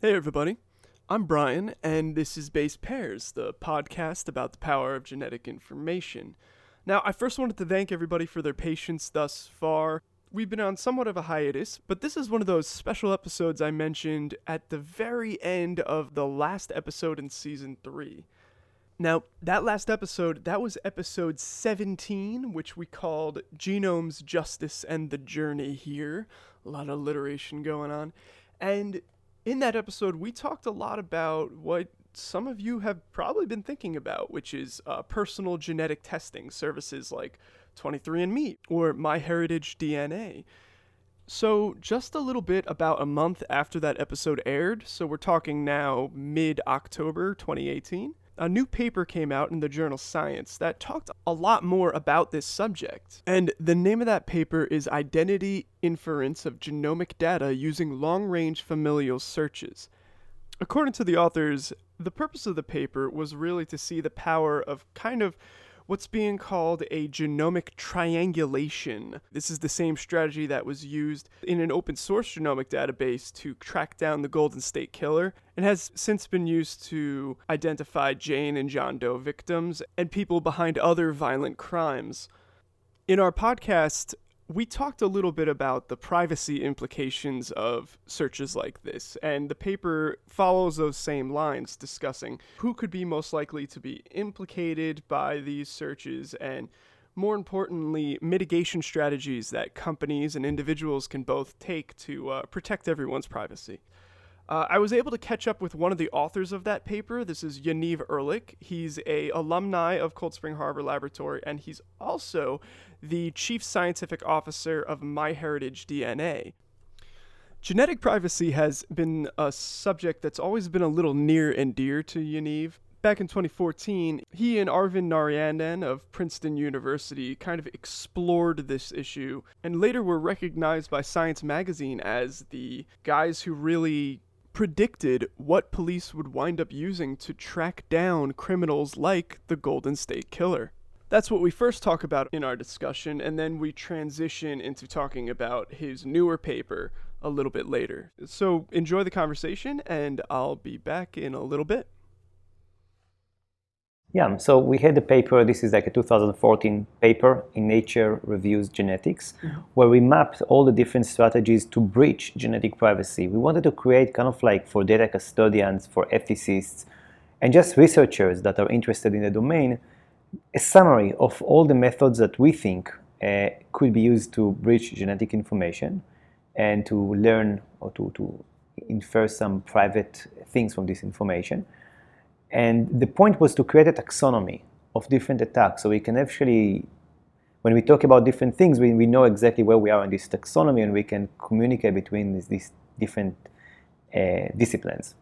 Hey, everybody. I'm Brian, and this is Base Pairs, the podcast about the power of genetic information. Now, I first wanted to thank everybody for their patience thus far. We've been on somewhat of a hiatus, but this is one of those special episodes I mentioned at the very end of the last episode in season 3. Now, that last episode, that was episode 17, which we called Genomes, Justice, and the Journey here. A lot of alliteration going on. And in that episode, we talked a lot about what some of you have probably been thinking about, which is uh, personal genetic testing services like 23andMe or MyHeritage DNA. So, just a little bit about a month after that episode aired, so we're talking now mid October 2018 a new paper came out in the journal Science that talked a lot more about this subject. And the name of that paper is Identity Inference of Genomic Data Using Long Range Familial Searches. According to the authors, the purpose of the paper was really to see the power of kind of what's being called a genomic triangulation. This is the same strategy that was used in an open source genomic database to track down the Golden State Killer and has since been used to identify Jane and John Doe victims and people behind other violent crimes. In our podcast, we talked a little bit about the privacy implications of searches like this, and the paper follows those same lines, discussing who could be most likely to be implicated by these searches and more importantly, mitigation strategies that companies and individuals can both take to uh, protect everyone's privacy. Uh, I was able to catch up with one of the authors of that paper. This is Yaniv Ehrlich. He's a alumni of Cold Spring Harbor Laboratory, and he's also the chief scientific officer of MyHeritage DNA. Genetic privacy has been a subject that's always been a little near and dear to Yaniv. Back in 2014, he and Arvind Narayanan of Princeton University kind of explored this issue and later were recognized by Science magazine as the guys who really predicted what police would wind up using to track down criminals like the Golden State Killer. That's what we first talk about in our discussion, and then we transition into talking about his newer paper a little bit later. So enjoy the conversation, and I'll be back in a little bit. Yeah, so we had a paper, this is like a 2014 paper in Nature Reviews Genetics, mm-hmm. where we mapped all the different strategies to breach genetic privacy. We wanted to create kind of like for data custodians, for ethicists, and just researchers that are interested in the domain, a summary of all the methods that we think uh, could be used to breach genetic information and to learn or to, to infer some private things from this information. And the point was to create a taxonomy of different attacks so we can actually, when we talk about different things, we, we know exactly where we are in this taxonomy and we can communicate between these, these different uh, disciplines.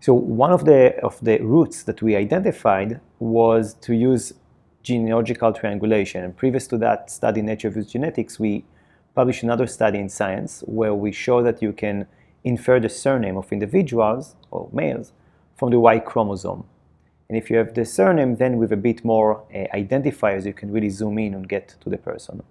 So one of the, of the routes that we identified was to use genealogical triangulation. And previous to that study in Nature Reviews Genetics, we published another study in Science where we show that you can infer the surname of individuals or males from the Y chromosome. And if you have the surname, then with a bit more uh, identifiers, you can really zoom in and get to the person.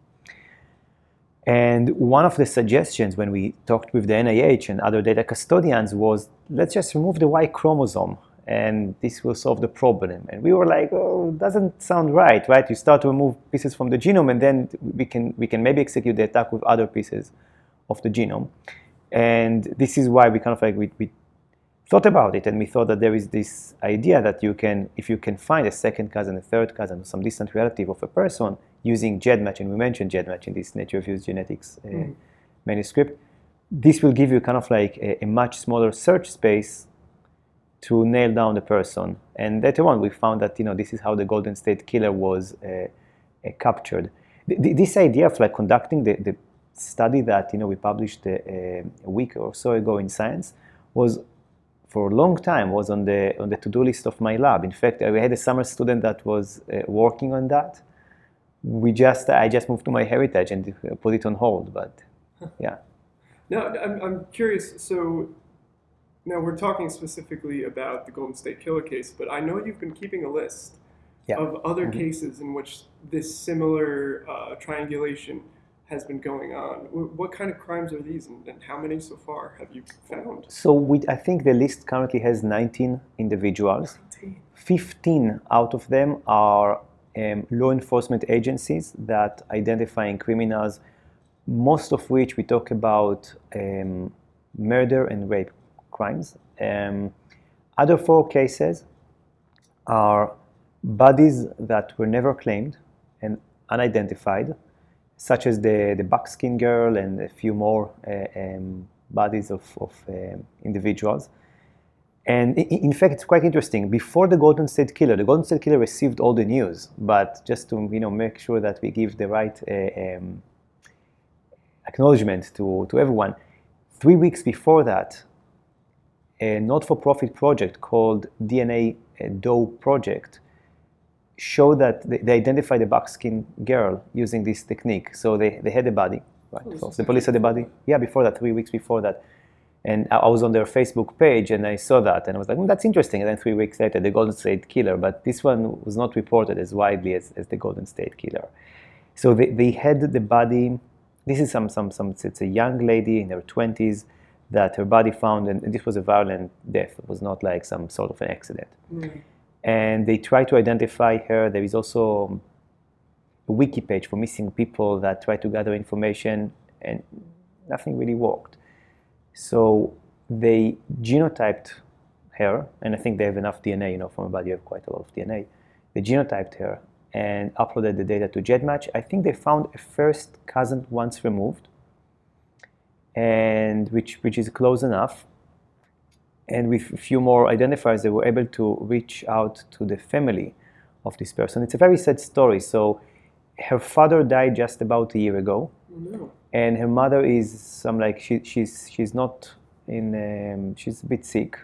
And one of the suggestions when we talked with the NIH and other data custodians was let's just remove the Y chromosome and this will solve the problem. And we were like, oh, doesn't sound right, right? You start to remove pieces from the genome, and then we can we can maybe execute the attack with other pieces of the genome. And this is why we kind of like we, we thought about it, and we thought that there is this idea that you can, if you can find a second cousin, a third cousin, some distant relative of a person using GEDmatch, and we mentioned GEDmatch in this Nature Reviews Genetics uh, mm. manuscript, this will give you kind of like a, a much smaller search space to nail down the person. And later on, we found that you know this is how the Golden State Killer was uh, uh, captured. Th- this idea of like conducting the, the study that you know we published a, uh, a, week or so ago in Science was for a long time was on the on the to-do list of my lab. In fact, I had a summer student that was uh, working on that. We just I just moved to my heritage and put it on hold, but yeah. Now I'm I'm curious. So now we're talking specifically about the Golden State Killer case, but I know you've been keeping a list yeah. of other mm-hmm. cases in which this similar uh, triangulation has been going on. What kind of crimes are these, and, how many so far have you found? So we, I think the list currently has 19 individuals. 15 out of them are um, law enforcement agencies that identifying criminals, most of which we talk about um, murder and rape crimes. Um, other four cases are bodies that were never claimed and unidentified, such as the, the Buckskin Girl and a few more uh, um, bodies of, of um, individuals. And in fact, it's quite interesting. Before the Golden State Killer, the Golden State Killer received all the news, but just to you know make sure that we give the right uh, um, acknowledgement to, to everyone, three weeks before that, a not-for-profit project called DNA uh, Doe Project showed that they, they identified a buckskin girl using this technique. So they, they had a body, right? Oh, so the police had a body. Yeah, before that, three weeks before that. And I was on their Facebook page and I saw that and I was like, mm, that's interesting. And then three weeks later, the Golden State Killer. But this one was not reported as widely as, as the Golden State Killer. So they, they had the body. This is some, some, some, it's a young lady in her 20s that her body found, and this was a violent death. It was not like some sort of an accident. Mm. And they try to identify her. There is also um, a wiki page for missing people that try to gather information, and nothing really worked. So they genotyped her, and I think they have enough DNA, you know, from a body you have quite a lot of DNA. They genotyped her and uploaded the data to GEDmatch. I think they found a first cousin once removed, and which which is close enough. And with a few more identifiers, they were able to reach out to the family of this person. It's a very sad story. So her father died just about a year ago. No and her mother is some like she, she's she's not in um, she's a bit sick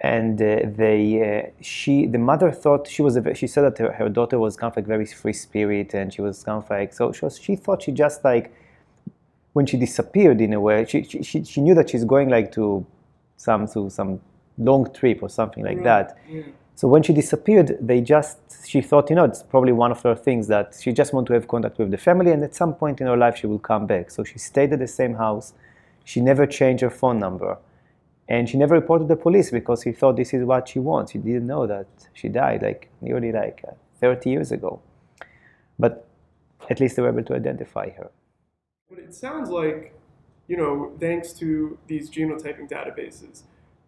and uh, they uh, she the mother thought she was a, she said that her, her, daughter was kind of like very free spirit and she was kind of like so she, was, she thought she just like when she disappeared in a way she, she, she knew that she's going like to some to some long trip or something like that yeah. So when she disappeared, they just she thought, you know, it's probably one of her things that she just want to have contact with the family, and at some point in her life she will come back. So she stayed at the same house. She never changed her phone number, and she never reported the police because she thought this is what she wants. She didn't know that she died like nearly like uh, 30 years ago, but at least they were able to identify her. But it sounds like, you know, thanks to these genotyping databases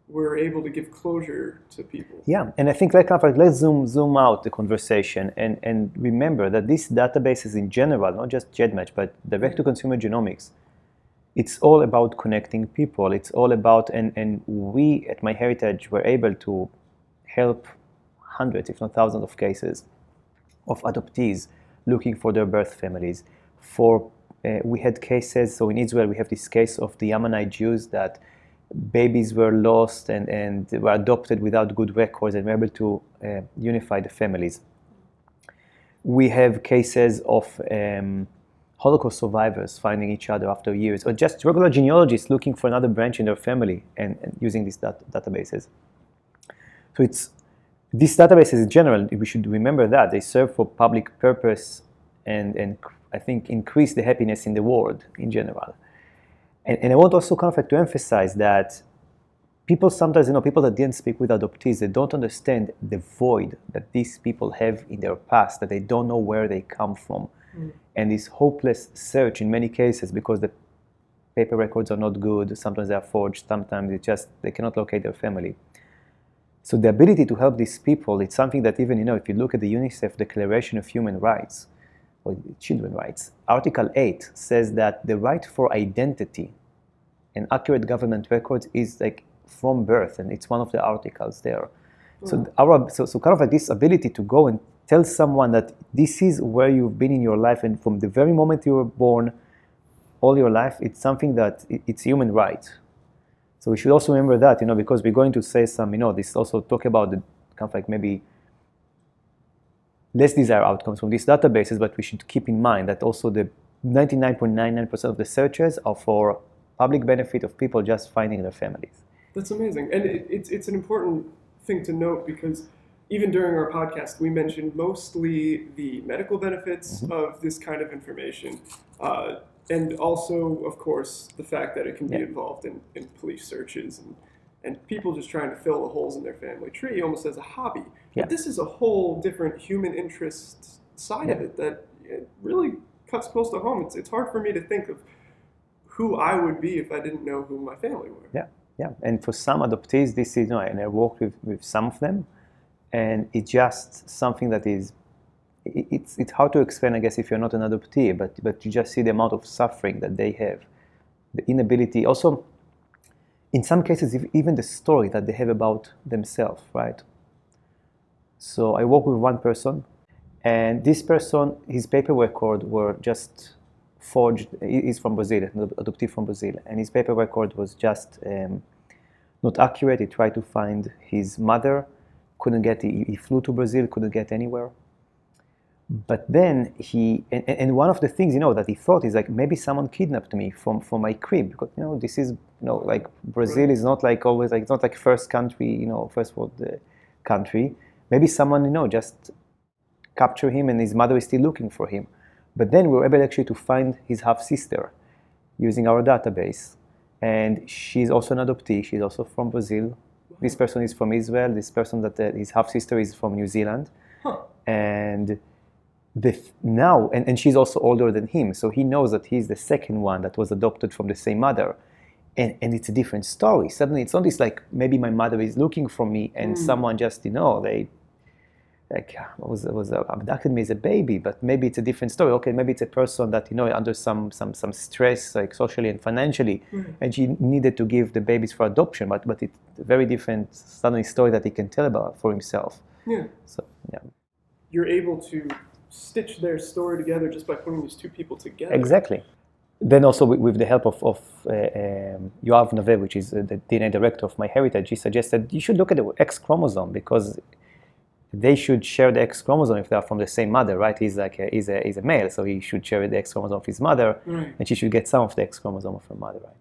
we're able to give closure to people. Yeah, and I think like kind of like let's zoom zoom out the conversation and and remember that these databases in general, not just GEDmatch, but direct to consumer genomics, it's all about connecting people. It's all about and and we at MyHeritage were able to help hundreds, if not thousands, of cases of adoptees looking for their birth families. For uh, we had cases. So in Israel, we have this case of the Yemenite Jews that babies were lost and, and were adopted without good records and were able to uh, unify the families. We have cases of um, Holocaust survivors finding each other after years, or just regular genealogists looking for another branch in their family and, and using these dat- databases. So it's these databases in general, we should remember that they serve for public purpose and, and I think increase the happiness in the world in general. And, and I want also kind of like to emphasize that people sometimes, you know, people that didn't speak with adoptees, they don't understand the void that these people have in their past, that they don't know where they come from. Mm. And this hopeless search in many cases because the paper records are not good, sometimes they are forged, sometimes they just they cannot locate their family. So the ability to help these people, it's something that even, you know, if you look at the UNICEF Declaration of Human Rights, or children rights, Article 8 says that the right for identity and accurate government records is like from birth, and it's one of the articles there. Mm. So our so, so kind of like this ability to go and tell someone that this is where you've been in your life, and from the very moment you were born, all your life, it's something that it's human right. So we should also remember that, you know, because we're going to say some, you know, this also talk about the kind of like maybe less desired outcomes from these databases, but we should keep in mind that also the 99.99% of the searches are for public benefit of people just finding their families. That's amazing. And it, it's, it's an important thing to note because even during our podcast, we mentioned mostly the medical benefits mm-hmm. of this kind of information. Uh, and also, of course, the fact that it can be involved in, in police searches and, and people just trying to fill the holes in their family tree almost as a hobby. Yeah. But this is a whole different human interest side of it that it really cuts close to home. It's, it's hard for me to think of who I would be if I didn't know who my family were. Yeah, yeah. And for some adoptees, this is, you know, and I work with, with some of them, and it's just something that is, it- it's, it's hard to explain, I guess, if you're not an adoptee, but, but you just see the amount of suffering that they have, the inability, also, in some cases, even the story that they have about themselves, right? So I work with one person, and this person, his paper record were just forged. He's from Brazil, an adoptee from Brazil, and his paper record was just um, not accurate. He tried to find his mother, couldn't get. He, he flew to Brazil, couldn't get anywhere. But then he, and, and one of the things you know that he thought is like maybe someone kidnapped me from from my crib because you know this is you know like Brazil is not like always like it's not like first country you know first world uh, country. Maybe someone you know just capture him and his mother is still looking for him. But then we were able actually to find his half sister using our database. And she's also an adoptee. She's also from Brazil. This person is from Israel. This person that uh, his half sister is from New Zealand. Huh. And the, now, and, and she's also older than him. So he knows that he's the second one that was adopted from the same mother. And, and it's a different story. Suddenly, it's not this like maybe my mother is looking for me and someone just, you know, they like was was abducted me as a baby, but maybe it's a different story. Okay, maybe it's a person that you know under some some some stress, like socially and financially, and she needed to give the babies for adoption. But but it's a very different suddenly story that he can tell about for himself. Yeah. So yeah, You're able to stitch their story together just by putting these two people together. exactly. Then also with, with the help of, of uh, um, Yoav Nave, which is uh, the DNA director of MyHeritage, he suggested you should look at the X chromosome because they should share the X chromosome if they are from the same mother, right? He's like a, he's a, he's a male, so he should share the X chromosome of his mother, Right. and she should get some of the X chromosome of her mother, right?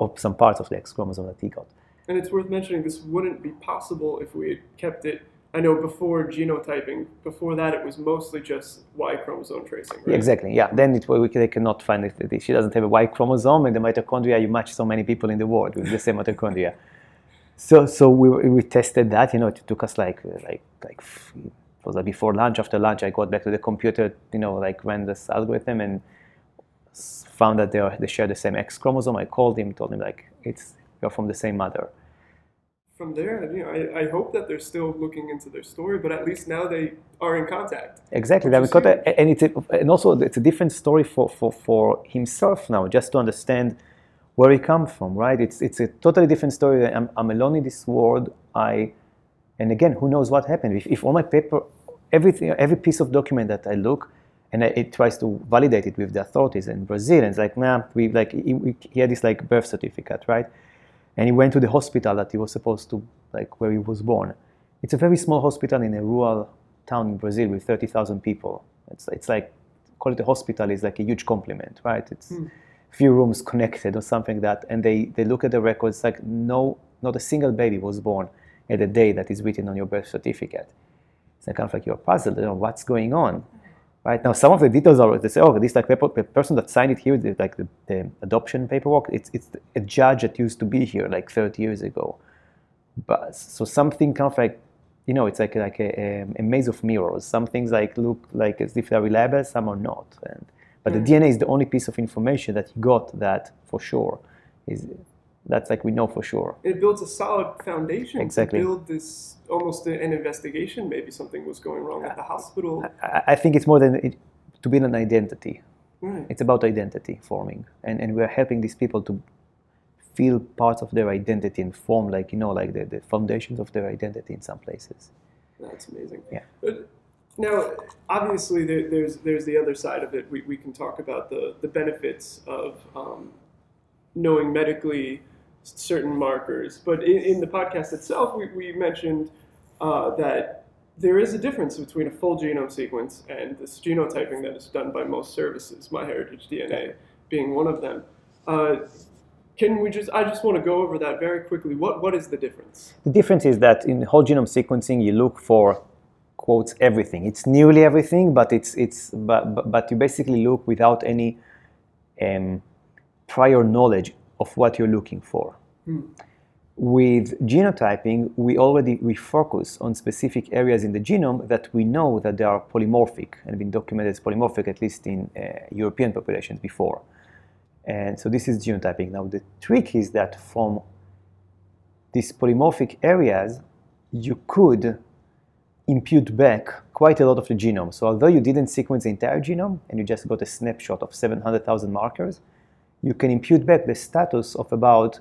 Or, some parts of the X chromosome that he got. And it's worth mentioning this wouldn't be possible if we had kept it. I know before genotyping, before that it was mostly just Y chromosome tracing, right? Exactly. Yeah. Then it, we, they cannot find it. She doesn't have a Y chromosome, and the mitochondria you match so many people in the world with the same mitochondria. So, so we, we tested that. You know, it took us like like like it was like before lunch. After lunch, I got back to the computer. You know, like ran this algorithm and found that they are, they share the same X chromosome. I called him, told him like it's you're from the same mother. From there, you know, I, I hope that they're still looking into their story, but at least now they are in contact. Exactly. That we is got a, and it's a, and also it's a different story for, for, for himself now, just to understand where he comes from, right? It's it's a totally different story. I'm, I'm alone in this world. I and again, who knows what happened? If, if all my paper, everything, every piece of document that I look, and it tries to validate it with the authorities in Brazil, and it's like, nah, we like he, he had this like birth certificate, right? And he went to the hospital that he was supposed to, like where he was born. It's a very small hospital in a rural town in Brazil with 30,000 people. It's, it's like, call it a hospital is like a huge compliment, right? It's hmm. Few rooms connected or something like that. And they, they look at the records like no, not a single baby was born at the day that is written on your birth certificate. It's like kind of like you're puzzled, you know, what's going on? Right now, some of the details are they say, oh, this like paper, the person that signed it here, the, like the, the adoption paperwork, it's it's a judge that used to be here like 30 years ago. But so something kind of like, you know, it's like like a, a maze of mirrors. Some things like look like as if they're reliable, some are not. And but the mm. DNA is the only piece of information that he got that for sure is that's like we know for sure. It builds a solid foundation Exactly. to build this almost an investigation. Maybe something was going wrong at the uh, hospital. I, I think it's more than it, to build an identity. Right. It's about identity forming, and and we're helping these people to feel parts of their identity and form like you know like the, the foundations of their identity in some places. That's amazing. Yeah. But now, obviously, there, there's there's the other side of it. We, we can talk about the, the benefits of um, knowing medically certain markers. But in, in the podcast itself, we, we mentioned uh, that there is a difference between a full genome sequence and this genotyping that is done by most services, MyHeritage DNA being one of them. Uh, can we just? I just want to go over that very quickly. What what is the difference? The difference is that in whole genome sequencing, you look for quotes everything. It's nearly everything, but it's it's but but, but you basically look without any um, prior knowledge of what you're looking for. With genotyping, we already we focus on specific areas in the genome that we know that they are polymorphic and been documented as polymorphic at least in uh, European populations before. And so this is genotyping. Now the trick is that from these polymorphic areas, you could impute back quite a lot of the genome. So although you didn't sequence the entire genome and you just got a snapshot of 700,000 markers, you can impute back the status of about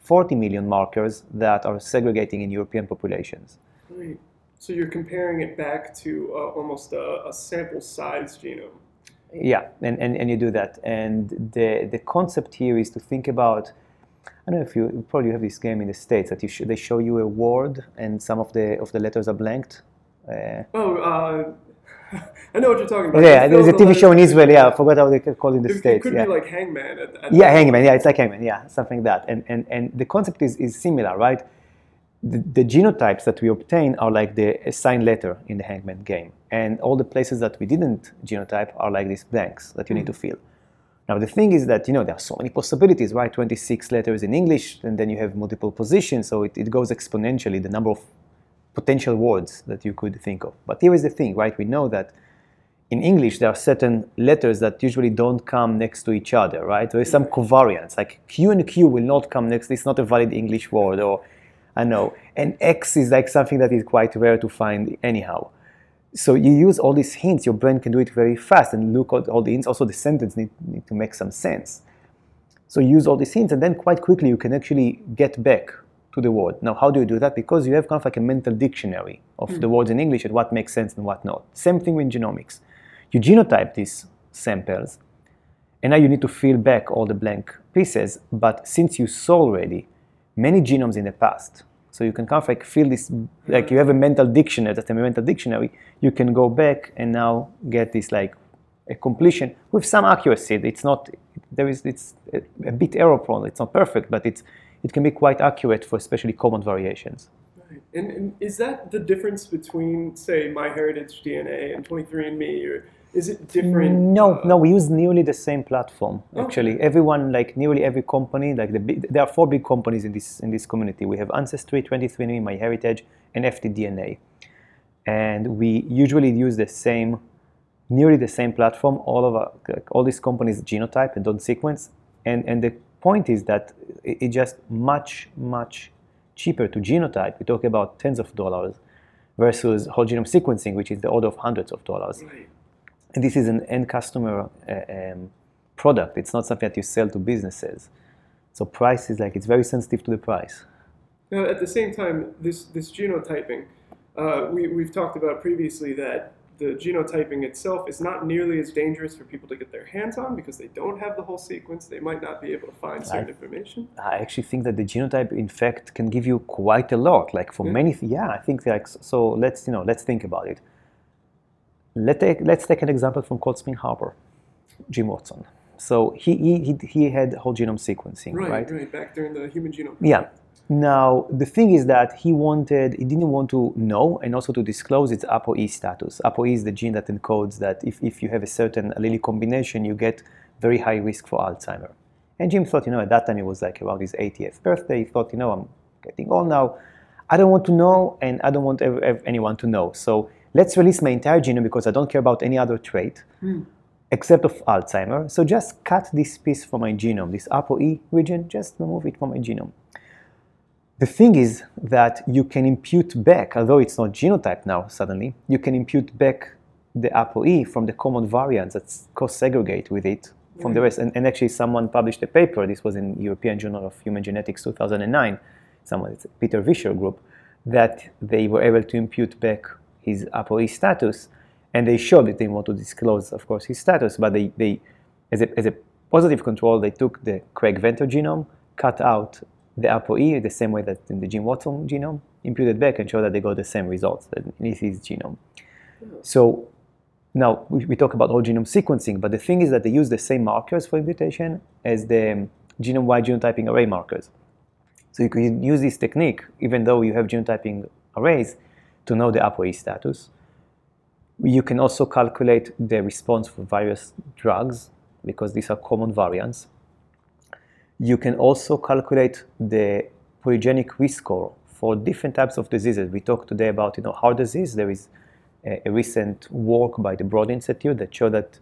40 million markers that are segregating in European populations. Great. So you're comparing it back to uh, almost a, a, sample size genome. Yeah, and, and, and you do that. And the, the concept here is to think about I don't know if you probably have this game in the states that you sh- they show you a word and some of the of the letters are blanked. Oh, uh, I know what you're talking about. Yeah, there's a TV show in Israel. Yeah, I forgot how they call it in the it, states. It could yeah. be like Hangman. At, at yeah, Hangman. Yeah, it's like Hangman. Yeah, something like that. And and and the concept is is similar, right? The, the genotypes that we obtain are like the assigned letter in the Hangman game, and all the places that we didn't genotype are like these blanks that you mm. need to fill. Now the thing is that you know there are so many possibilities, right? 26 letters in English, and then you have multiple positions, so it, it goes exponentially the number of potential words that you could think of. But here is the thing, right? We know that in English there are certain letters that usually don't come next to each other, right? There is some covariance, like Q and Q will not come next. It's not a valid English word, or I know. And X is like something that is quite rare to find anyhow. So you use all these hints. Your brain can do it very fast and look at all the hints. Also, the sentence need, need to make some sense. So use all these hints, and then quite quickly you can actually get back to the word. Now, how do you do that? Because you have kind of like a mental dictionary of mm. the words in English and what makes sense and what not. Same thing with genomics. You genotype these samples, and now you need to fill back all the blank pieces. But since you saw already many genomes in the past, so you can kind of like fill this, like you have a mental dictionary, that's a mental dictionary, you can go back and now get this like a completion with some accuracy. It's not, there is, it's a, a bit error prone, it's not perfect, but it's, it can be quite accurate for especially common variations. Right. And, and is that the difference between, say, MyHeritage DNA and 23andMe? Or is it different? No, uh, no. We use nearly the same platform. Actually, okay. everyone, like nearly every company, like the big, there are four big companies in this in this community. We have Ancestry, 23andMe, MyHeritage, and FTDNA, and we usually use the same, nearly the same platform. All of our, like, all these companies genotype and don't sequence, and and the point is that it's just much much cheaper to genotype. We talk about tens of dollars versus whole genome sequencing, which is the order of hundreds of dollars. Right. And this is an end customer uh, um, product. It's not something that you sell to businesses. So price is like it's very sensitive to the price. Now, at the same time, this this genotyping, uh, we we've talked about previously that the genotyping itself is not nearly as dangerous for people to get their hands on because they don't have the whole sequence. They might not be able to find certain I, information. I actually think that the genotype, in fact, can give you quite a lot. Like for yeah. many, yeah, I think like so. Let's you know, let's think about it. Let take, let's take an example from Cold Spring Harbor, Jim Watson. So he, he, he had whole genome sequencing, right? Right, right, back during the human genome. Yeah. Now, the thing is that he wanted, he didn't want to know and also to disclose its ApoE status. ApoE is the gene that encodes that if, if you have a certain allele combination, you get very high risk for Alzheimer. And Jim thought, you know, at that time it was like around his 80th birthday. He thought, you know, I'm getting old now. I don't want to know, and I don't want ever, ever anyone to know. So let's release my entire genome because I don't care about any other trait mm. except of Alzheimer. So just cut this piece from my genome, this ApoE region, just remove it from my genome. The thing is that you can impute back, although it's not genotype now suddenly, you can impute back the ApoE from the common variants that co-segregate with it from the mm. rest. And, and, actually someone published a paper, this was in European Journal of Human Genetics 2009, someone, it's Peter Vischer group, that they were able to impute back his ApoE status, and they showed that they want to disclose, of course, his status, but they, they as, a, as a positive control, they took the Craig Venter genome, cut out the ApoE the same way that in the Jim Watson genome, imputed back and show that they got the same results in his genome. So now we, we, talk about whole genome sequencing, but the thing is that they use the same markers for imputation as the genome-wide genotyping array markers. So you can use this technique even though you have genotyping arrays to know the ApoE status. You can also calculate the response for various drugs because these are common variants. You can also calculate the polygenic risk score for different types of diseases. We talked today about you know heart disease. There is a, a recent work by the Broad Institute that showed that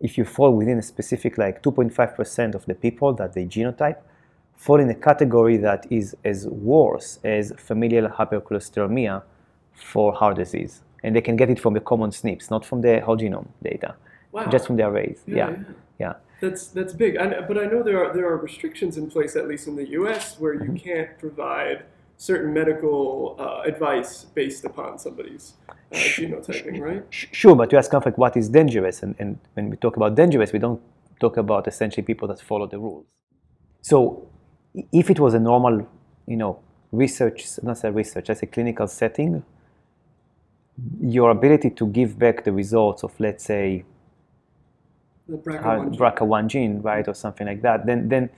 if you fall within a specific like 2.5% of the people that they genotype fall in a category that is as worse as familial hypercholesterolemia for heart disease. And they can get it from the common SNPs, not from the whole genome data, Wow. just from the arrays. Yeah, Yeah, yeah. yeah. That's that's big. And, but I know there are there are restrictions in place, at least in the U.S., where you can't provide certain medical uh, advice based upon somebody's uh, genotyping, right? Sure, but you ask like what is dangerous, and, and when we talk about dangerous, we don't talk about essentially people that follow the rules. So, if it was a normal, you know, research, not say research, as a clinical setting, your ability to give back the results of, let's say, The BRCA1 uh, gene. BRCA1 gene, right, or something like that, then then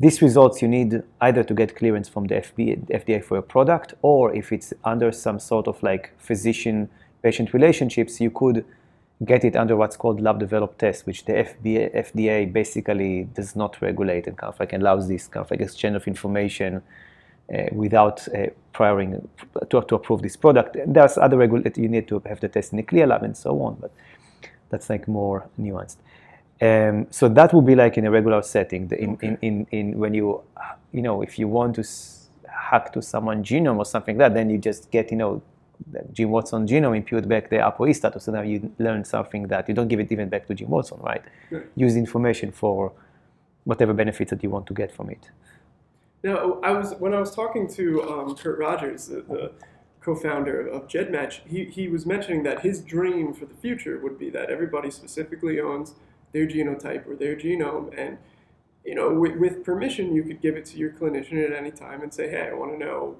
these results you need either to get clearance from the FDA for a product, or if it's under some sort of like physician-patient relationships, you could get it under what's called lab developed test, which the FBA, FDA basically does not regulate and kind of like allows this kind of like exchange of information uh, without uh, prioring to, to approve this product. And there's other regulatory, you need to have the test in a clear lab and so on, but that's like more nuanced. Um, so that would be like in a regular setting. The- In, in, in, in when you, you know, if you want to s- hack to someone's genome or something like that, then you just get, you know, the Jim Watson genome, impute back the ApoE status, so now you learn something that you don't give it even back to Jim Watson, right? Right. Use information for whatever benefits that you want to get from it. Now, I was when I was talking to um, Kurt Rogers, the, the co-founder of GEDmatch, he, he was mentioning that his dream for the future would be that everybody specifically owns their genotype or their genome, and you know, with, with permission, you could give it to your clinician at any time and say, "Hey, I want to know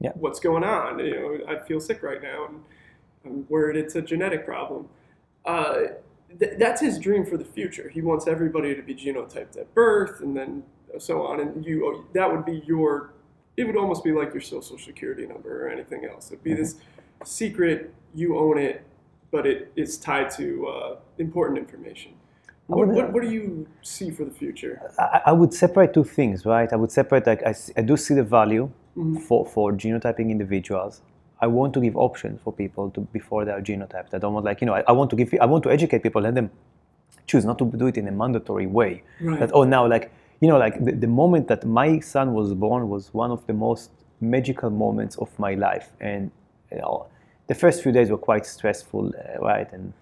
Yeah. what's going on. You know, I feel sick right now, and I'm worried it's a genetic problem." Uh, th- that's his dream for the future. He wants everybody to be genotyped at birth, and then so on. And you, that would be your. It would almost be like your social security number or anything else. It'd be this secret. You own it, but it is tied to uh, important information. What, what, what do you see for the future? I, I would separate two things, right? I would separate like I, I do see the value for, for genotyping individuals. I want to give options for people to before they are genotyped. I don't want like you know I, I want to give I want to educate people, let them choose not to do it in a mandatory way. Right. That oh now like you know like the, the moment that my son was born was one of the most magical moments of my life, and you know the first few days were quite stressful, uh, right? And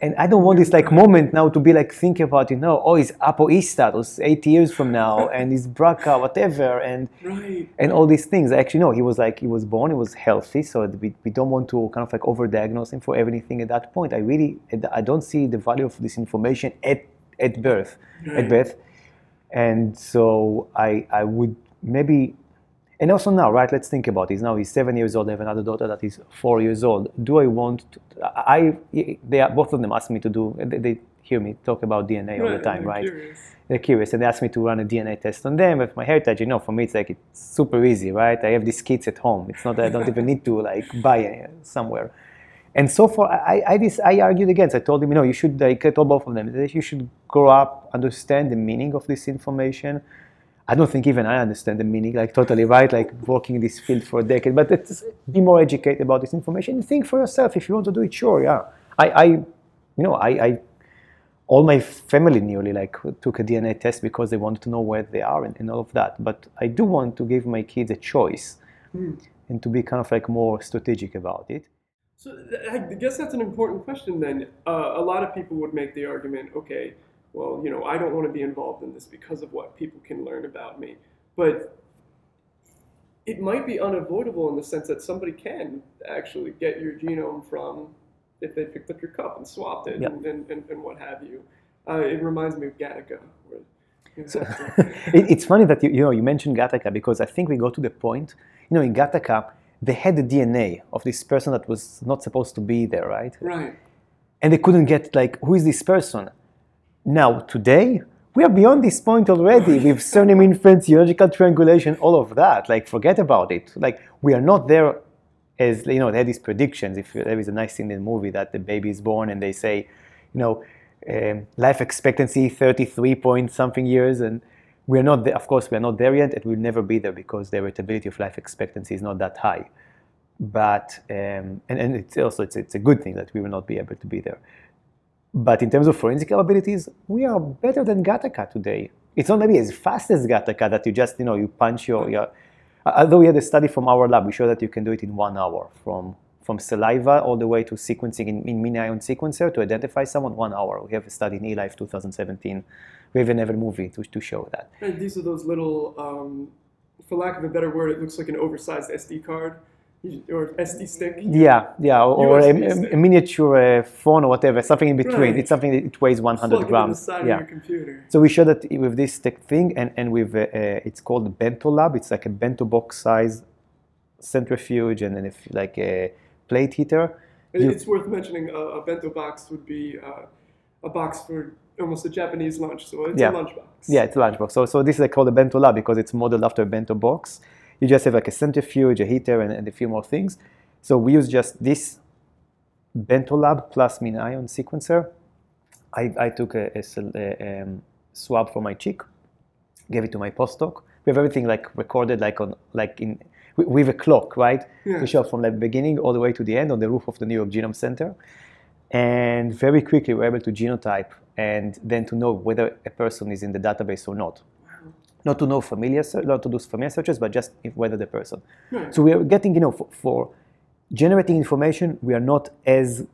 and I don't want this like moment now to be like thinking about you know oh his ApoE status eight years from now and his BRCA whatever and Right. and all these things. Actually, no, he was like he was born, he was healthy, so we, we don't want to kind of like overdiagnose him for everything at that point. I really I don't see the value of this information at at birth, Right. at birth, and so I I would maybe. And also now, right? Let's think about this. Now he's seven years old. I have another daughter that is four years old. Do I want? To, I they are, both of them ask me to do. They, they hear me talk about DNA all the time, right? curious. they're curious and they ask me to run a DNA test on them with my heritage. You know, for me, it's like it's super easy, right? I have these kits at home. It's not that I don't even need to like buy it somewhere. And so far, I, I, dis- I argued against. I told him, you know, you should, like, I told both of them, that you should grow up, understand the meaning of this information. I don't think even I understand the meaning, like, totally right, like, working in this field for a decade. But it's, be more educated about this information and think for yourself. If you want to do it, sure, yeah. I, I you know, I, I all my family nearly like took a DNA test because they wanted to know where they are and, and all of that. But I do want to give my kids a choice and to be kind of like more strategic about it. So I guess that's an important question. Then uh, a lot of people would make the argument, okay, well, you know, I don't want to be involved in this because of what people can learn about me, but it might be unavoidable in the sense that somebody can actually get your genome from if they picked up your cup and swapped it Yeah. and, and, and, and what have you. Uh, it reminds me of Gattaca. It, it's funny that you, you know you mentioned Gattaca because I think we go to the point. You know, in Gattaca, they had the DNA of this person that was not supposed to be there, right? right. And they couldn't get like who is this person. Now today we are beyond this point already with surname inference, geological triangulation, all of that. Like forget about it. Like we are not there as you know they had these predictions. If there is a nice scene in the movie that the baby is born and they say, you know, um, life expectancy 33 point something years, and we're not there. Of course, we're not there yet, and we'll never be there because the heritability of life expectancy is not that high. But um, and, and it's also it's, it's a good thing that we will not be able to be there. But in terms of forensic capabilities, we are better than Gattaca today. It's not maybe as fast as Gattaca that you just you know you punch your, your although we had a study from our lab, we showed that you can do it in one hour from from saliva all the way to sequencing in, in mini ion sequencer to identify someone one hour. We have a study in eLife 2017. We have a movie to, to show that. And these are those little, um, for lack of a better word, it looks like an oversized SD card or SD stick. Yeah, yeah, or, a, a, miniature uh, phone or whatever, something in between. Right. It's something that it weighs 100 Plug grams. yeah. So we showed that with this stick thing, and and with uh, uh, it's called Bento Lab. It's like a bento box size centrifuge, and then if like a plate heater. You, it's worth mentioning a bento box would be uh, a box for almost a Japanese lunch, so it's yeah. a lunchbox. Yeah, it's a lunchbox. So so this is called a bento lab because it's modeled after a bento box you just have like a centrifuge, a heater, and, and a few more things. So we use just this Bentolab plus mini ion sequencer. I, I took a, a, a um, swab from my cheek, gave it to my postdoc. We have everything like recorded like on like in with a clock, right? Yeah. We show from the beginning all the way to the end on the roof of the New York Genome Center. And very quickly we're able to genotype and then to know whether a person is in the database or not not to know familiar, not to do familiar searches, but just if, whether the person. So we are getting, you know, for, for, generating information, we are not as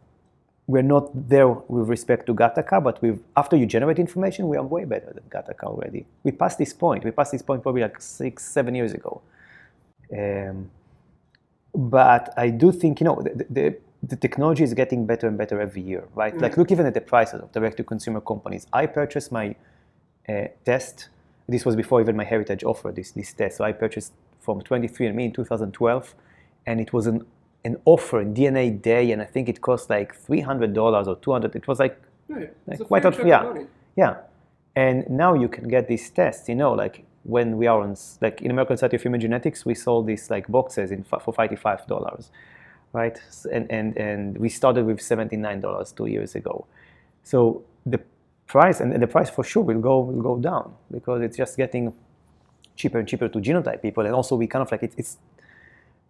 we're not there with respect to Gattaca, but with after you generate information, we are way better than Gattaca already. We passed this point. We passed this point probably like six, seven years ago. Um, but I do think, you know, the, the, the, technology is getting better and better every year, right? Mm. Like look even at the prices of direct-to-consumer companies. I purchased my uh, test this was before even MyHeritage offered this, this test. So I purchased from 23andMe in 2012, and it was an, an offer, DNA day, and I think it cost like $300 or 200 It was like, right. like quite a yeah. Yeah. And now you can get these tests, you know, like when we are on, like in American Society of Human Genetics, we sold these like boxes in, for $55, right? And, and, and we started with $79 two years ago. So the price, and the price for sure will go will go down because it's just getting cheaper and cheaper to genotype people. And also, we kind of like it, it's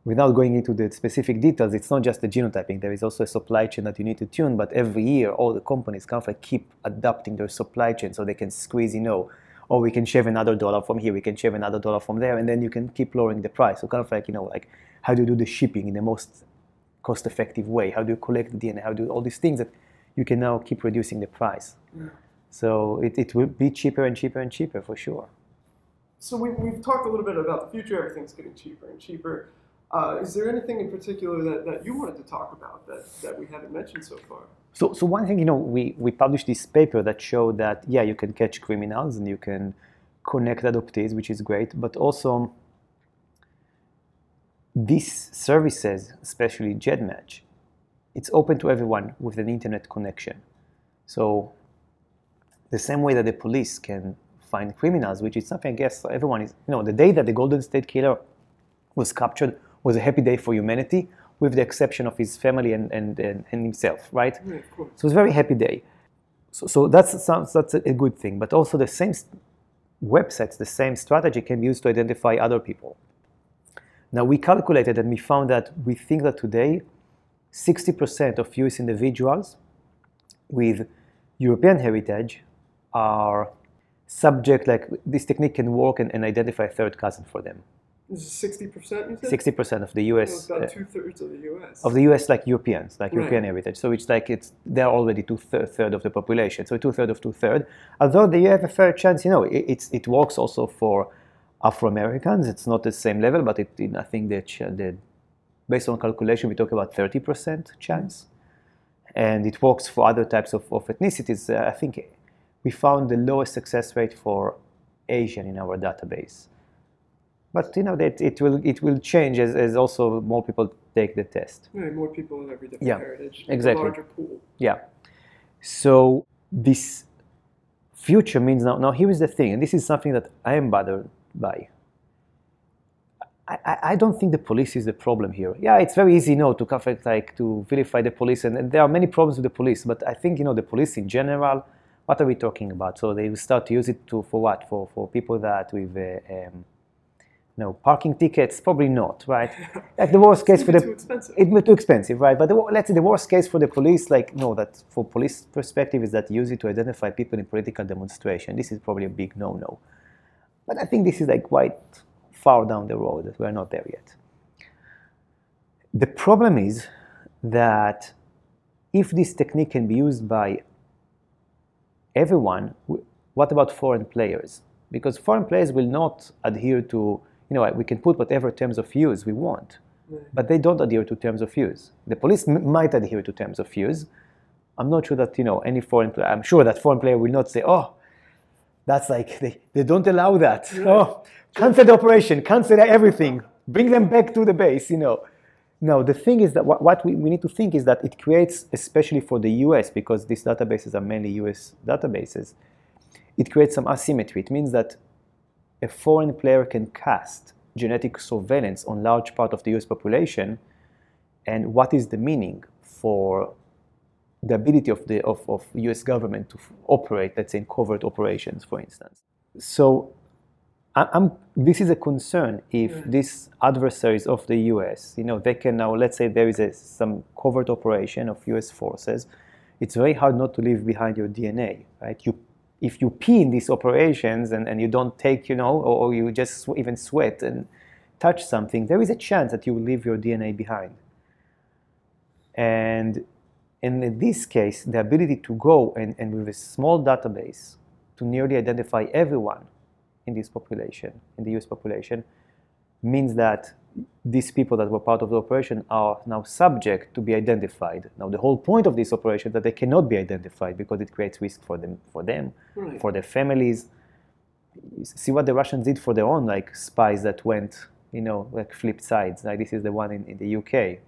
without going into the specific details, it's not just the genotyping. There is also a supply chain that you need to tune. But every year, all the companies kind of like keep adapting their supply chain so they can squeeze, you know, or we can shave another dollar from here, we can shave another dollar from there, and then you can keep lowering the price. So kind of like you know, like how do you do the shipping in the most cost-effective way? How do you collect the DNA? How do all these things that you can now keep reducing the price? Yeah. So it, it will be cheaper and cheaper and cheaper for sure. So we, we've talked a little bit about the future, everything's getting cheaper and cheaper. Uh, is there anything in particular that, that you wanted to talk about that, that we haven't mentioned so far? So, so one thing, you know, we, we published this paper that showed that, yeah, you can catch criminals and you can connect adoptees, which is great, but also these services, especially GEDmatch, it's open to everyone with an internet connection. So the same way that the police can find criminals, which is something I guess everyone is, you know, the day that the Golden State Killer was captured was a happy day for humanity, with the exception of his family and, and, and, and himself, right? Yeah, so it was a very happy day. So, so that's, that's a good thing. But also the same websites, the same strategy can be used to identify other people. Now we calculated and we found that we think that today 60% of US individuals with European heritage are subject, like this technique can work and, and identify a third cousin for them. This is 60%, you said? 60% of the US. about uh, two thirds of the US. Of the US, like Europeans, like right. European heritage. So it's like it's they're already two third of the population. So two third of two third. Although they have a fair chance, you know, it, it's it works also for Afro Americans. It's not the same level, but it, I think that the, based on calculation, we talk about 30% chance. And it works for other types of, of ethnicities. Uh, I think we found the lowest success rate for Asian in our database. But you know that it will it will change as, as also more people take the test. More people in every different yeah, heritage. Exactly. larger pool. Yeah. So this future means now now here is the thing, and this is something that I am bothered by. I, I don't think the police is the problem here. Yeah, it's very easy, you know, to conflict, like to vilify the police, and, and, there are many problems with the police. But I think you know the police in general. What are we talking about? So they will start to use it to for what? For for people that with uh, um, know parking tickets? Probably not, right? Like the worst case for the too expensive. It's too expensive, right? But the, let's say the worst case for the police, like no, that for police perspective is that use it to identify people in political demonstration. This is probably a big no-no. But I think this is like quite far down the road that we're not there yet. The problem is that if this technique can be used by everyone, what about foreign players? Because foreign players will not adhere to, you know, we can put whatever terms of use we want, but they don't adhere to terms of use. The police m- might adhere to terms of use. I'm not sure that, you know, any foreign player, I'm sure that foreign player will not say, oh, that's like, they, they don't allow that. Right. Oh, cancel the operation, cancel everything, bring them back to the base, you know. No, the thing is that what, we, we need to think is that it creates, especially for the US, because these databases are mainly US databases, it creates some asymmetry. It means that a foreign player can cast genetic surveillance on large part of the US population, and what is the meaning for the ability of the of, of US government to f- operate, let's say, in covert operations, for instance. So I'm, this is a concern if mm. these adversaries of the U.S., you know, they can now, let's say there is a, some covert operation of U.S. forces, it's very hard not to leave behind your DNA, right? You, if you pee in these operations and, and you don't take, you know, or, or you just sw- even sweat and touch something, there is a chance that you will leave your DNA behind. And in this case, the ability to go and, and with a small database to nearly identify everyone in this population, in the US population, means that these people that were part of the operation are now subject to be identified. Now, the whole point of this operation is that they cannot be identified because it creates risk for them, for them, right. for their families. See what the Russians did for their own like spies that went, you know, like flipped sides. Like this is the one in, in the UK,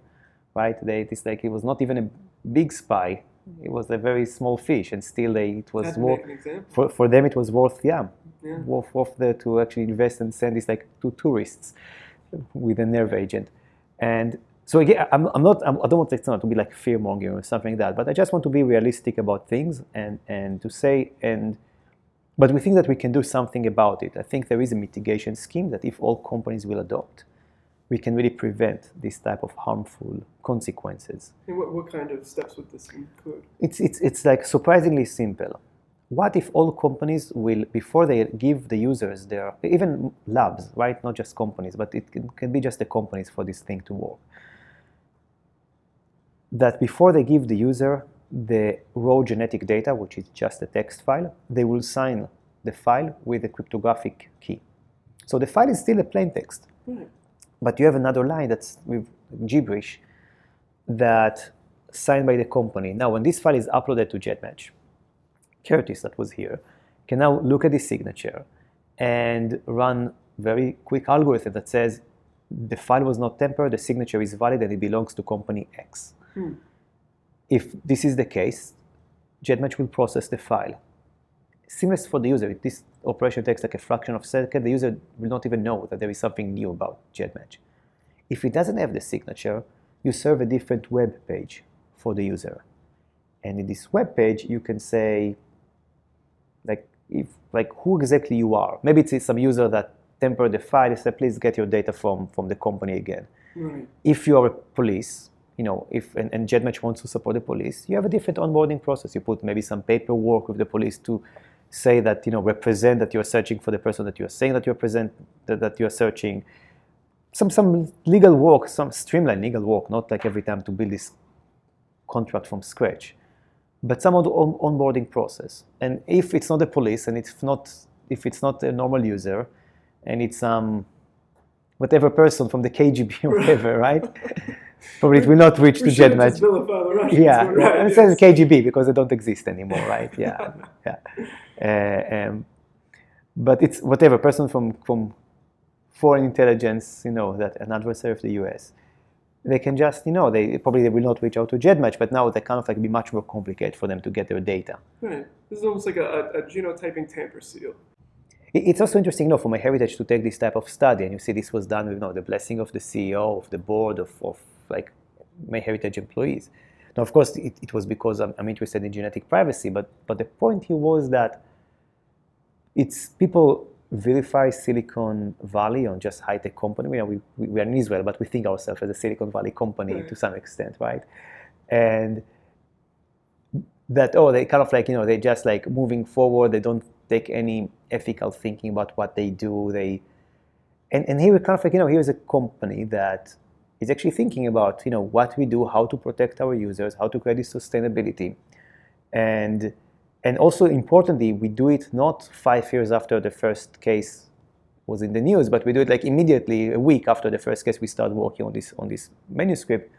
right? They, it's like it was not even a big spy; it was a very small fish, and still they it was worth for, for them it was worth yeah yeah. worth, worth there to actually invest and send this like to tourists with a nerve agent. And so again, I'm, I'm not, I'm, I do not want it two be like fear mongering or something like that, but I just want to be realistic about things and, and to say, and, but we think that we can do something about it. I think there is a mitigation scheme that if all companies will adopt, we can really prevent this type of harmful consequences. And what, what kind of steps would this include? It's, it's, it's like surprisingly simple what if all companies will, before they give the users their, even labs, right? Not just companies, but it can, can, be just the companies for this thing to work. That before they give the user the raw genetic data, which is just a text file, they will sign the file with a cryptographic key. So the file is still a plain text. Mm-hmm. But you have another line that's with gibberish that signed by the company. Now, when this file is uploaded to GEDmatch, Curtis that was here can now look at the signature and run very quick algorithm that says the file was not tampered, the signature is valid, and it belongs to company X. Hmm. If this is the case, GEDmatch will process the file. Seamless for the user. This operation takes like a fraction of a second, the user will not even know that there is something new about GEDmatch. If it doesn't have the signature, you serve a different web page for the user. And in this web page, you can say, like if like who exactly you are. Maybe it's some user that tempered the file. Say, please get your data from from the company again. Right. If you are a police, you know, if and, and GEDmatch wants to support the police, you have a different onboarding process. You put maybe some paperwork with the police to say that you know represent that you're searching for the person that you're saying that you present that, that you're searching. Some some legal work, some streamlined legal work, not like every time to build this contract from scratch but some of the on- onboarding process. And if it's not the police and it's not if it's not a normal user, and it's um whatever person from the KGB or whatever, right? Probably it will not reach the GEDmatch. Yeah, right. it says KGB because they don't exist anymore, right? Yeah, yeah. Uh, um, but it's whatever person from from foreign intelligence, you know, that an adversary of the U.S they can just, you know, they probably they will not reach out to GEDmatch, but now they kind of like be much more complicated for them to get their data. Right. This is almost like a, a genotyping tamper seal. it's also interesting, you know, for MyHeritage to take this type of study, and you see this was done with, you know, the blessing of the CEO, of the board, of, of like MyHeritage employees. Now, of course, it, it was because I'm, I'm, interested in genetic privacy, but but the point here was that it's people vilify Silicon Valley on just high tech company. You know, we, we, we, are in Israel, but we think ourselves as a Silicon Valley company right. to mm-hmm. some extent, right? And that oh, they kind of like you know they just like moving forward. They don't take any ethical thinking about what they do. They and, and here we kind of like you know here's a company that is actually thinking about you know what we do, how to protect our users, how to create sustainability, and and also importantly, we do it not five years after the first case was in the news, but we do it like immediately a week after the first case. We start working on this on this manuscript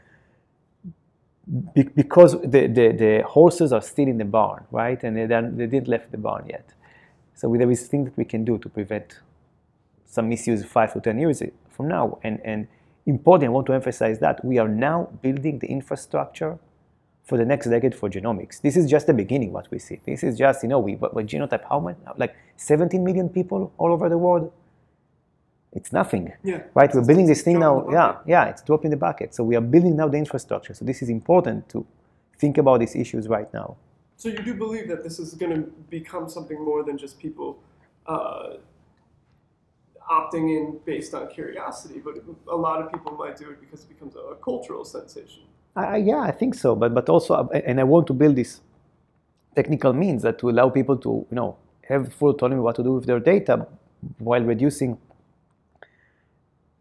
Be- because the, the, the, horses are still in the barn, right? And they, they didn't left the barn yet. So there is things that we can do to prevent some misuse five to ten years from now. And and important, I want to emphasize that we are now building the infrastructure for the next decade for genomics. This is just the beginning, what we see. This is just, you know, we, but, genotype, how many, like 17 million people all over the world? It's nothing, yeah, right? We're building this thing now. Yeah, yeah, it's dropping the bucket. So we are building now the infrastructure. So this is important to think about these issues right now. So you do believe that this is going to become something more than just people uh, opting in based on curiosity, but a lot of people might do it because it becomes a cultural sensation. Uh, yeah, I think so. But but also, uh, and I want to build this technical means that to allow people to you know have full autonomy what to do with their data while reducing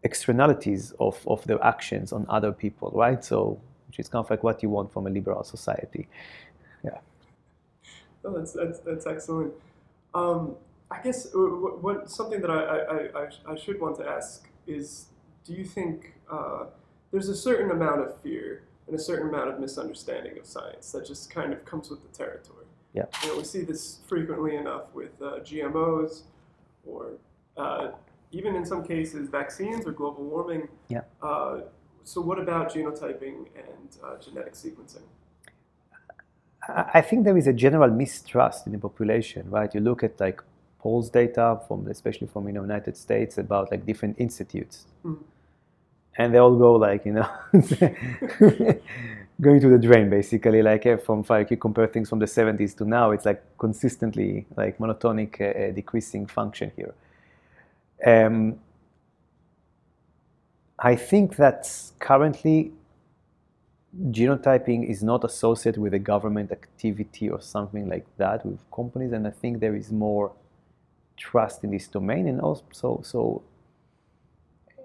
externalities of, of their actions on other people, right? So, which is kind of like what you want from a liberal society. Yeah. Oh, that's, that's, that's excellent. Um, I guess uh, what, something that I, I, I, I, should want to ask is do you think uh, there's a certain amount of fear and a certain amount of misunderstanding of science that just kind of comes with the territory. Yeah. You know, we see this frequently enough with uh, GMOs or uh, even in some cases vaccines or global warming. Yeah. Uh, so what about genotyping and uh, genetic sequencing? I think there is a general mistrust in the population, right? You look at like polls data from, especially from the United States, about like different institutes. Mm-hmm and they all go like you know going to the drain basically. Like from if you compare things from the 70s to now it's like consistently like monotonic uh, decreasing function here. Um, i think that currently genotyping is not associated with a government activity or something like that with companies and i think there is more trust in this domain and also so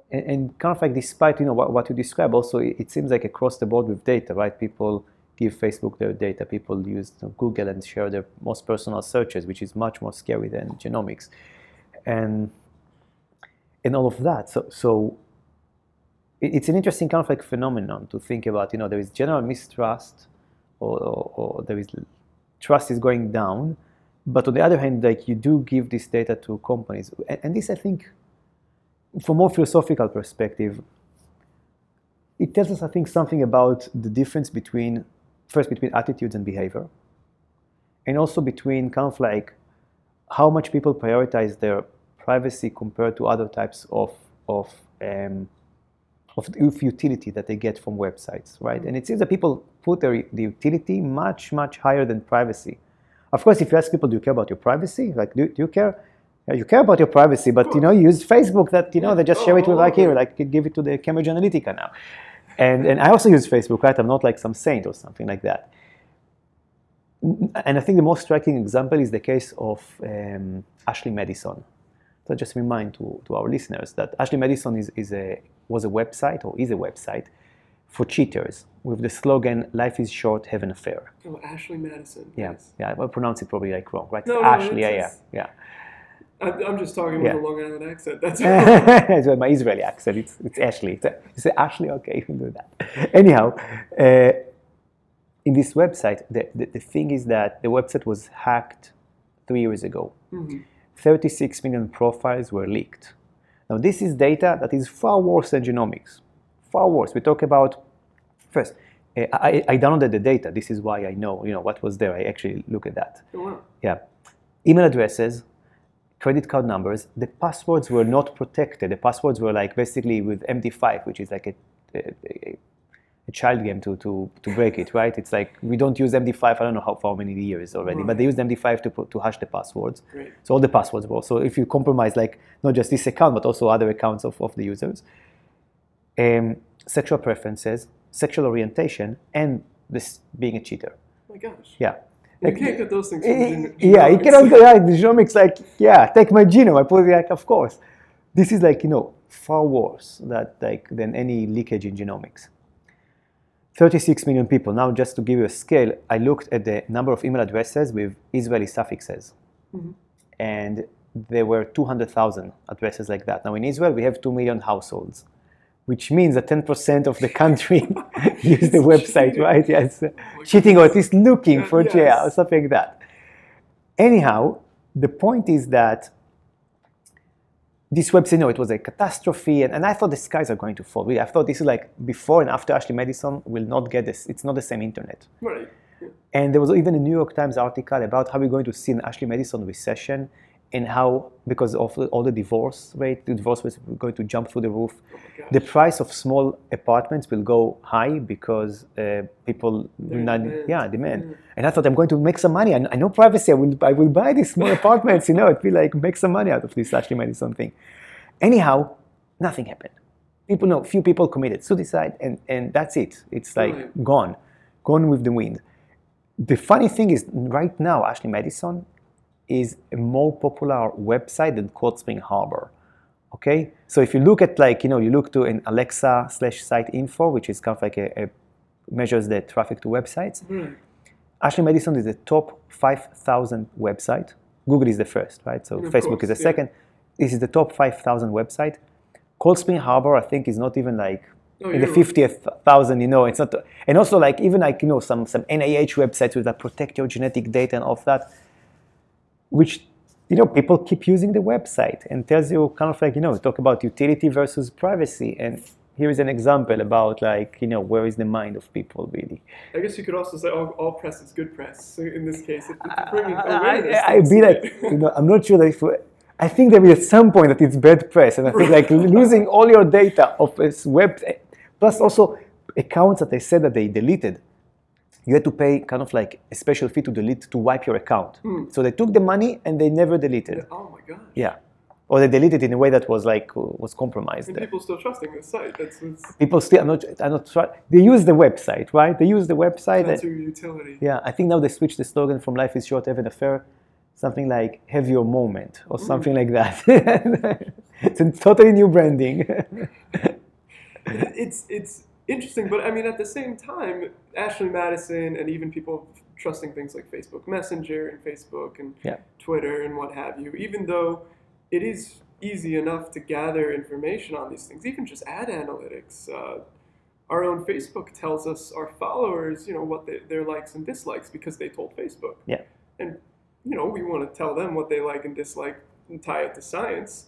and, and, kind of like despite you know what, what you describe also it, it, seems like across the board with data right? People give facebook their data people use google and share their most personal searches which is much more scary than genomics. And and all of that. So so it, it's an interesting kind of like phenomenon to think about you know there is general mistrust or, or, or there is trust is going down but on the other hand like you do give this data to companies and, and this i think from a more philosophical perspective, it tells us, I think, something about the difference between, first, between attitudes and behavior, and also between kind of like how much people prioritize their privacy compared to other types of, of, um, of, utility that they get from websites, right? And it seems that people put their, the utility much, much higher than privacy. Of course, if you ask people, do you care about your privacy? Like, do, do you care? you care about your privacy, but you know, you use Facebook that you know they just share it with like here, like give it to the Cambridge Analytica now. And and I also use Facebook, right? I'm not like some saint or something like that. And I think the most striking example is the case of um, Ashley Madison. So just remind to, to our listeners that Ashley Madison is, is a, was a website or is a website for cheaters with the slogan "Life is short, have an affair." Oh, Ashley Madison. Yeah, yes. yeah. I pronounce it probably like wrong, right? No, Ashley. No, yeah, yeah, yeah. I'm just talking yeah. with a Long Island accent. That's well, my Israeli accent. It's, it's Ashley. It's a, you say Ashley, okay, you can do that. Anyhow, uh, in this website, the, the, the, thing is that the website was hacked three years ago. Mm-hmm. 36 million profiles were leaked. Now, this is data that is far worse than genomics. Far worse. We talk about, first, uh, I, I, downloaded the data. This is why I know, you know, what was there. I actually look at that. Wow. Yeah. Email addresses, credit card numbers. The passwords were not protected. The passwords were like basically with MD5, which is like a, a, a child game to, to, to break it, right? It's like we don't use MD5. I don't know how for how many years already, right. but they used MD5 to to hash the passwords. Great. So all the passwords were. So if you compromise like not just this account but also other accounts of, of the users, um, sexual preferences, sexual orientation, and this being a cheater. Oh my gosh. Yeah. You like, can't get those things. From gen- yeah, you cannot right. The genomics, like, yeah, take my genome. I put it like, of course. This is like you know far worse that like than any leakage in genomics. 36 million people. Now, just to give you a scale, I looked at the number of email addresses with Israeli suffixes. Mm-hmm. And there were 200,000 addresses like that. Now, in Israel, we have 2 million households, which means that 10% of the country use the website, cheating. right? Yes. Cheating or at least looking for yes. jail or something like that. Anyhow, the point is that this website, you know, it was a catastrophe, and, and I thought the skies are going to fall. I thought this is like before and after Ashley Madison will not get this. It's not the same internet. Right. And there was even a New York Times article about how we're going to see an Ashley Madison recession and how, because of all the divorce rate, the divorce rate is going to jump through the roof. Oh the price of small apartments will go high because uh, people will not, demand. yeah, demand. Yeah. And I thought I'm going to make some money. I, I know privacy. I will, I will buy these small apartments. You know, it will like make some money out of this Ashley Madison thing. Anyhow, nothing happened. People know, few people committed suicide, and, and that's it. It's like right. gone, gone with the wind. The funny thing is, right now, Ashley Madison is a more popular website than Cold Spring Harbor. Okay, so if you look at like you know you look to an Alexa slash site info, which is kind of like a, a measures the traffic to websites. Mm. Ashley Madison is the top 5,000 website. Google is the first, right? So Facebook course, is the yeah. second. This is the top 5,000 website. Cold Spring Harbor, I think, is not even like oh, in the 50th thousand. You know, it's not. And also like even like you know some some NIH websites with that protect your genetic data and all of that which you know people keep using the website and tells you kind of like you know talk about utility versus privacy. And here is an example about like you know where is the mind of people really. I guess you could also say all, all press is good press. So in this case if, if bringing uh, awareness I, I, be like you know i'm not sure that if i think there will at some point that it's bad press and i think like losing all your data of this web plus also accounts that they said that they deleted you had to pay kind of like a special fee to delete to wipe your account. Mm. So they took the money and they never deleted. It. Oh my gosh. Yeah. Or they deleted in a way that was like was compromised. And people still trusting the site. That's what's... people still. I'm not. I'm not. They use the website, right? They use the website. That's your utility. Yeah, I think now they switched the slogan from "Life is short, have an affair," something like "Have your moment" or mm. something like that. it's a totally new branding. it's it's interesting, but I mean, at the same time, Ashley Madison and even people trusting things like Facebook Messenger and Facebook and yeah. Twitter and what have you, even though it is easy enough to gather information on these things, even just ad analytics. Uh, our own Facebook tells us our followers, you know, what they, their likes and dislikes because they told Facebook. Yeah. And you know, we want to tell them what they like and dislike and tie it to science,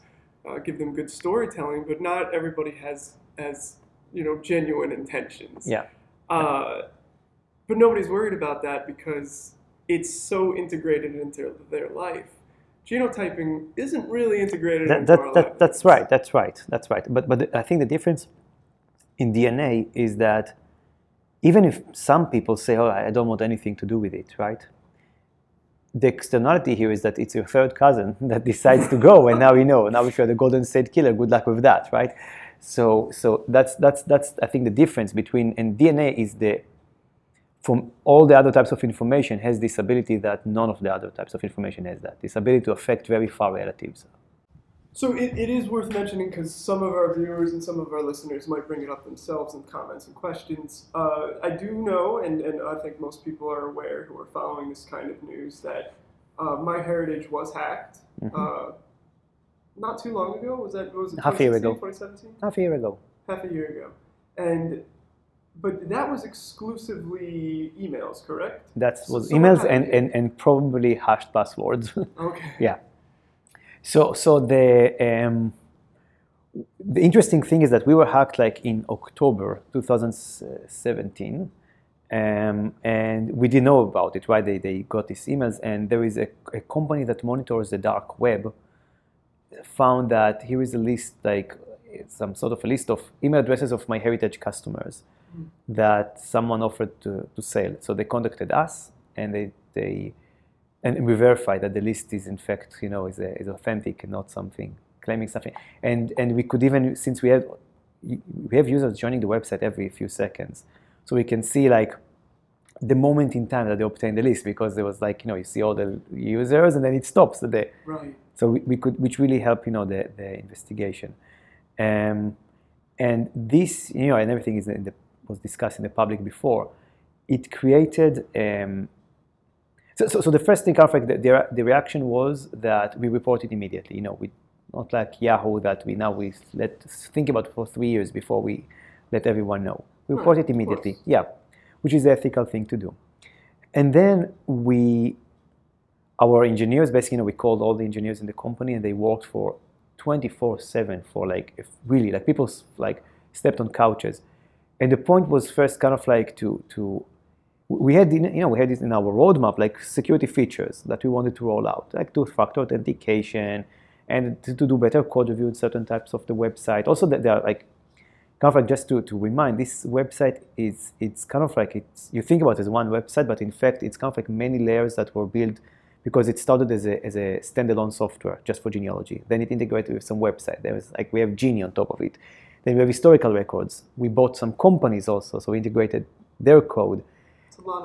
uh, give them good storytelling. But not everybody has has you know genuine intentions. Yeah. Uh, but nobody's worried about that because it's so integrated into their life. Genotyping isn't really integrated that, into that, our that, That's right. That's right. That's right. But but I think the difference in DNA is that even if some people say, "Oh, I don't want anything to do with it," right? The externality here is that it's your third cousin that decides to go, and now you know. Now, if you're the Golden State Killer, good luck with that, right? So, so that's, that's, that's, I think, the difference between, and DNA is the, from all the other types of information, has this ability that none of the other types of information has that, this ability to affect very far relatives. So it, it is worth mentioning because some of our viewers and some of our listeners might bring it up themselves in comments and questions. Uh, I do know, and, and I think most people are aware who are following this kind of news, that uh, MyHeritage was hacked. Mm-hmm. Uh, not too long ago. Was that was it half a year ago? 2017. Half a year ago. Half a year ago, and but that was exclusively emails, correct? That was so emails and, and, and probably hashed passwords. Okay. yeah. So so the um, the interesting thing is that we were hacked like in October 2017. Um, and we didn't know about it, right? They, they got these emails, and there is a, a company that monitors the dark web found that here is a list, like some sort of a list of email addresses of MyHeritage customers mm. that someone offered to, to sell. So they contacted us and they, they and we verified that the list is in fact, you know, is, a, is authentic and not something claiming something. And and we could even since we have we have users joining the website every few seconds, so we can see like the moment in time that they obtained the list because there was like you know you see all the users and then it stops the day. Right. So we, we could which really help you know the the investigation, um, and this you know and everything is in the, was discussed in the public before. It created. Um, so, so, so, the first thing, of the, the, the, reaction was that we reported immediately. You know, we not like Yahoo that we now we let think about for three years before we let everyone know. We report it immediately. Yeah, which is the ethical thing to do. And then we, our engineers, basically, you know, we called all the engineers in the company and they worked for 24/7 for like really like people like stepped on couches. And the point was first kind of like to to we had you know we had this in our roadmap like security features that we wanted to roll out like two-factor authentication and to, to do better code review in certain types of the website also that there are like kind of like just to, to remind, this website is it's kind of like it's you think about it as one website, but in fact it's kind of like many layers that were built because it started as a, as a standalone software just for genealogy. Then it integrated with some website. There was like we have Geni on top of it. Then we have historical records. We bought some companies also, so we integrated their code.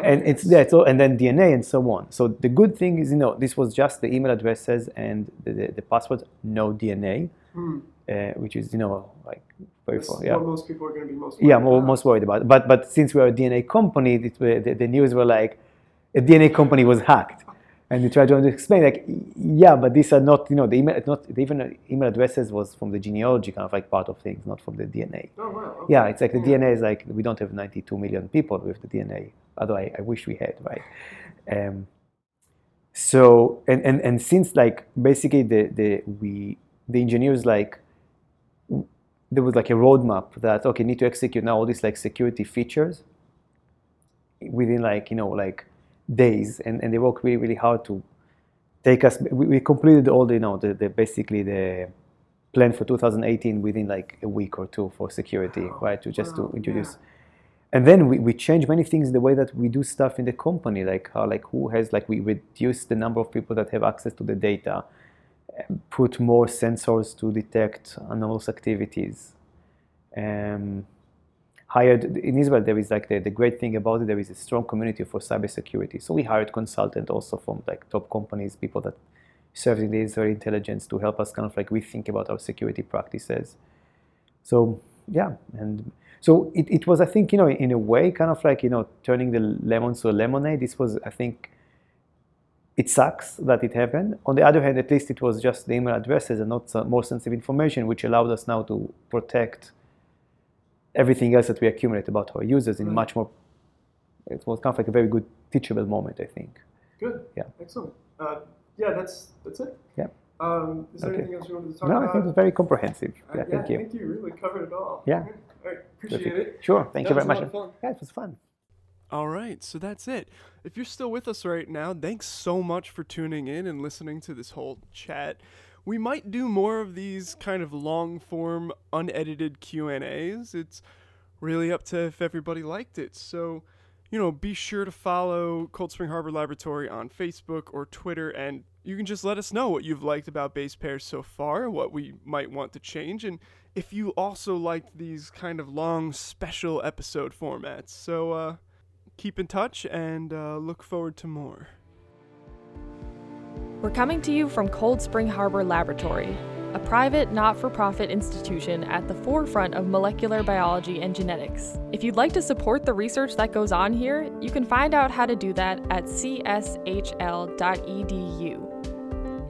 and it's yeah, so, and then DNA and so on. So the good thing is, you know, this was just the email addresses and the, the, the passwords, no DNA, mm. uh, which is you know like very far. Yeah. What most people are going to be most worried yeah, about. most worried about. But but since we're a DNA company, the, the news were like a DNA company was hacked, and we tried to explain like yeah, but these are not you know the email not the even email addresses was from the genealogy kind of like part of things, not from the DNA. Oh wow. Okay. Yeah, it's like the. DNA is like we don't have 92 million people with the DNA, although I, I wish we had, right? Um, so and, and and since like basically the the we the engineers like there was like a roadmap that okay need to execute now all these like security features within like you know like days and, and they work really really hard to take us we, we completed all the you know the, the basically the plan for 2018 within like a week or two for security right to just to introduce yeah. and then we, we change many things the way that we do stuff in the company like how like who has like we reduce the number of people that have access to the data put more sensors to detect anomalous activities. Um, hired in Israel, there is like the, the great thing about it, there is a strong community for cybersecurity. So we hired consultants also from like top companies, people that serve in the Israeli intelligence to help us kind of like rethink about our security practices. So yeah, and so it, it was I think you know in a way kind of like you know turning the lemon to a lemonade. This was I think it sucks that it happened. On the other hand, at least it was just the email addresses and not more sensitive information, which allowed us now to protect everything else that we accumulate about our users in much more. It was kind of like a very good teachable moment, I think. Good. Yeah. Excellent. Uh, yeah, that's that's it. Yeah. Um, is there okay. anything else you wanted to talk no, about? No, I think it was very comprehensive. Uh, yeah, thank you. Thank you. Really covered it all. Yeah. All right. Appreciate Perfect. it. Sure. Thank that you very much. Yeah, it was fun. All right, so that's it. If you're still with us right now, thanks so much for tuning in and listening to this whole chat. We might do more of these kind of long form unedited Q&As. It's really up to if everybody liked it. So, you know, be sure to follow Cold Spring Harbor Laboratory on Facebook or Twitter and you can just let us know what you've liked about base pairs so far, what we might want to change, and if you also liked these kind of long special episode formats. So, uh, keep in touch and uh, look forward to more. We're coming to you from Cold Spring Harbor Laboratory, a private, not for profit institution at the forefront of molecular biology and genetics. If you'd like to support the research that goes on here, you can find out how to do that at cshl.edu.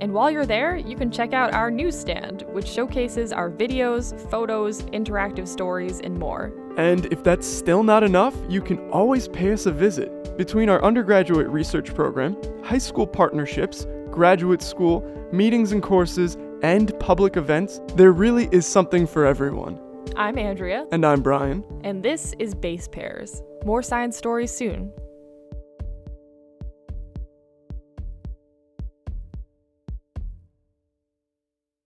And while you're there, you can check out our newsstand, which showcases our videos, photos, interactive stories, and more. And if that's still not enough, you can always pay us a visit. Between our undergraduate research program, high school partnerships, graduate school, meetings and courses, and public events, there really is something for everyone. I'm Andrea. And I'm Brian. And this is Base Pairs. More science stories soon.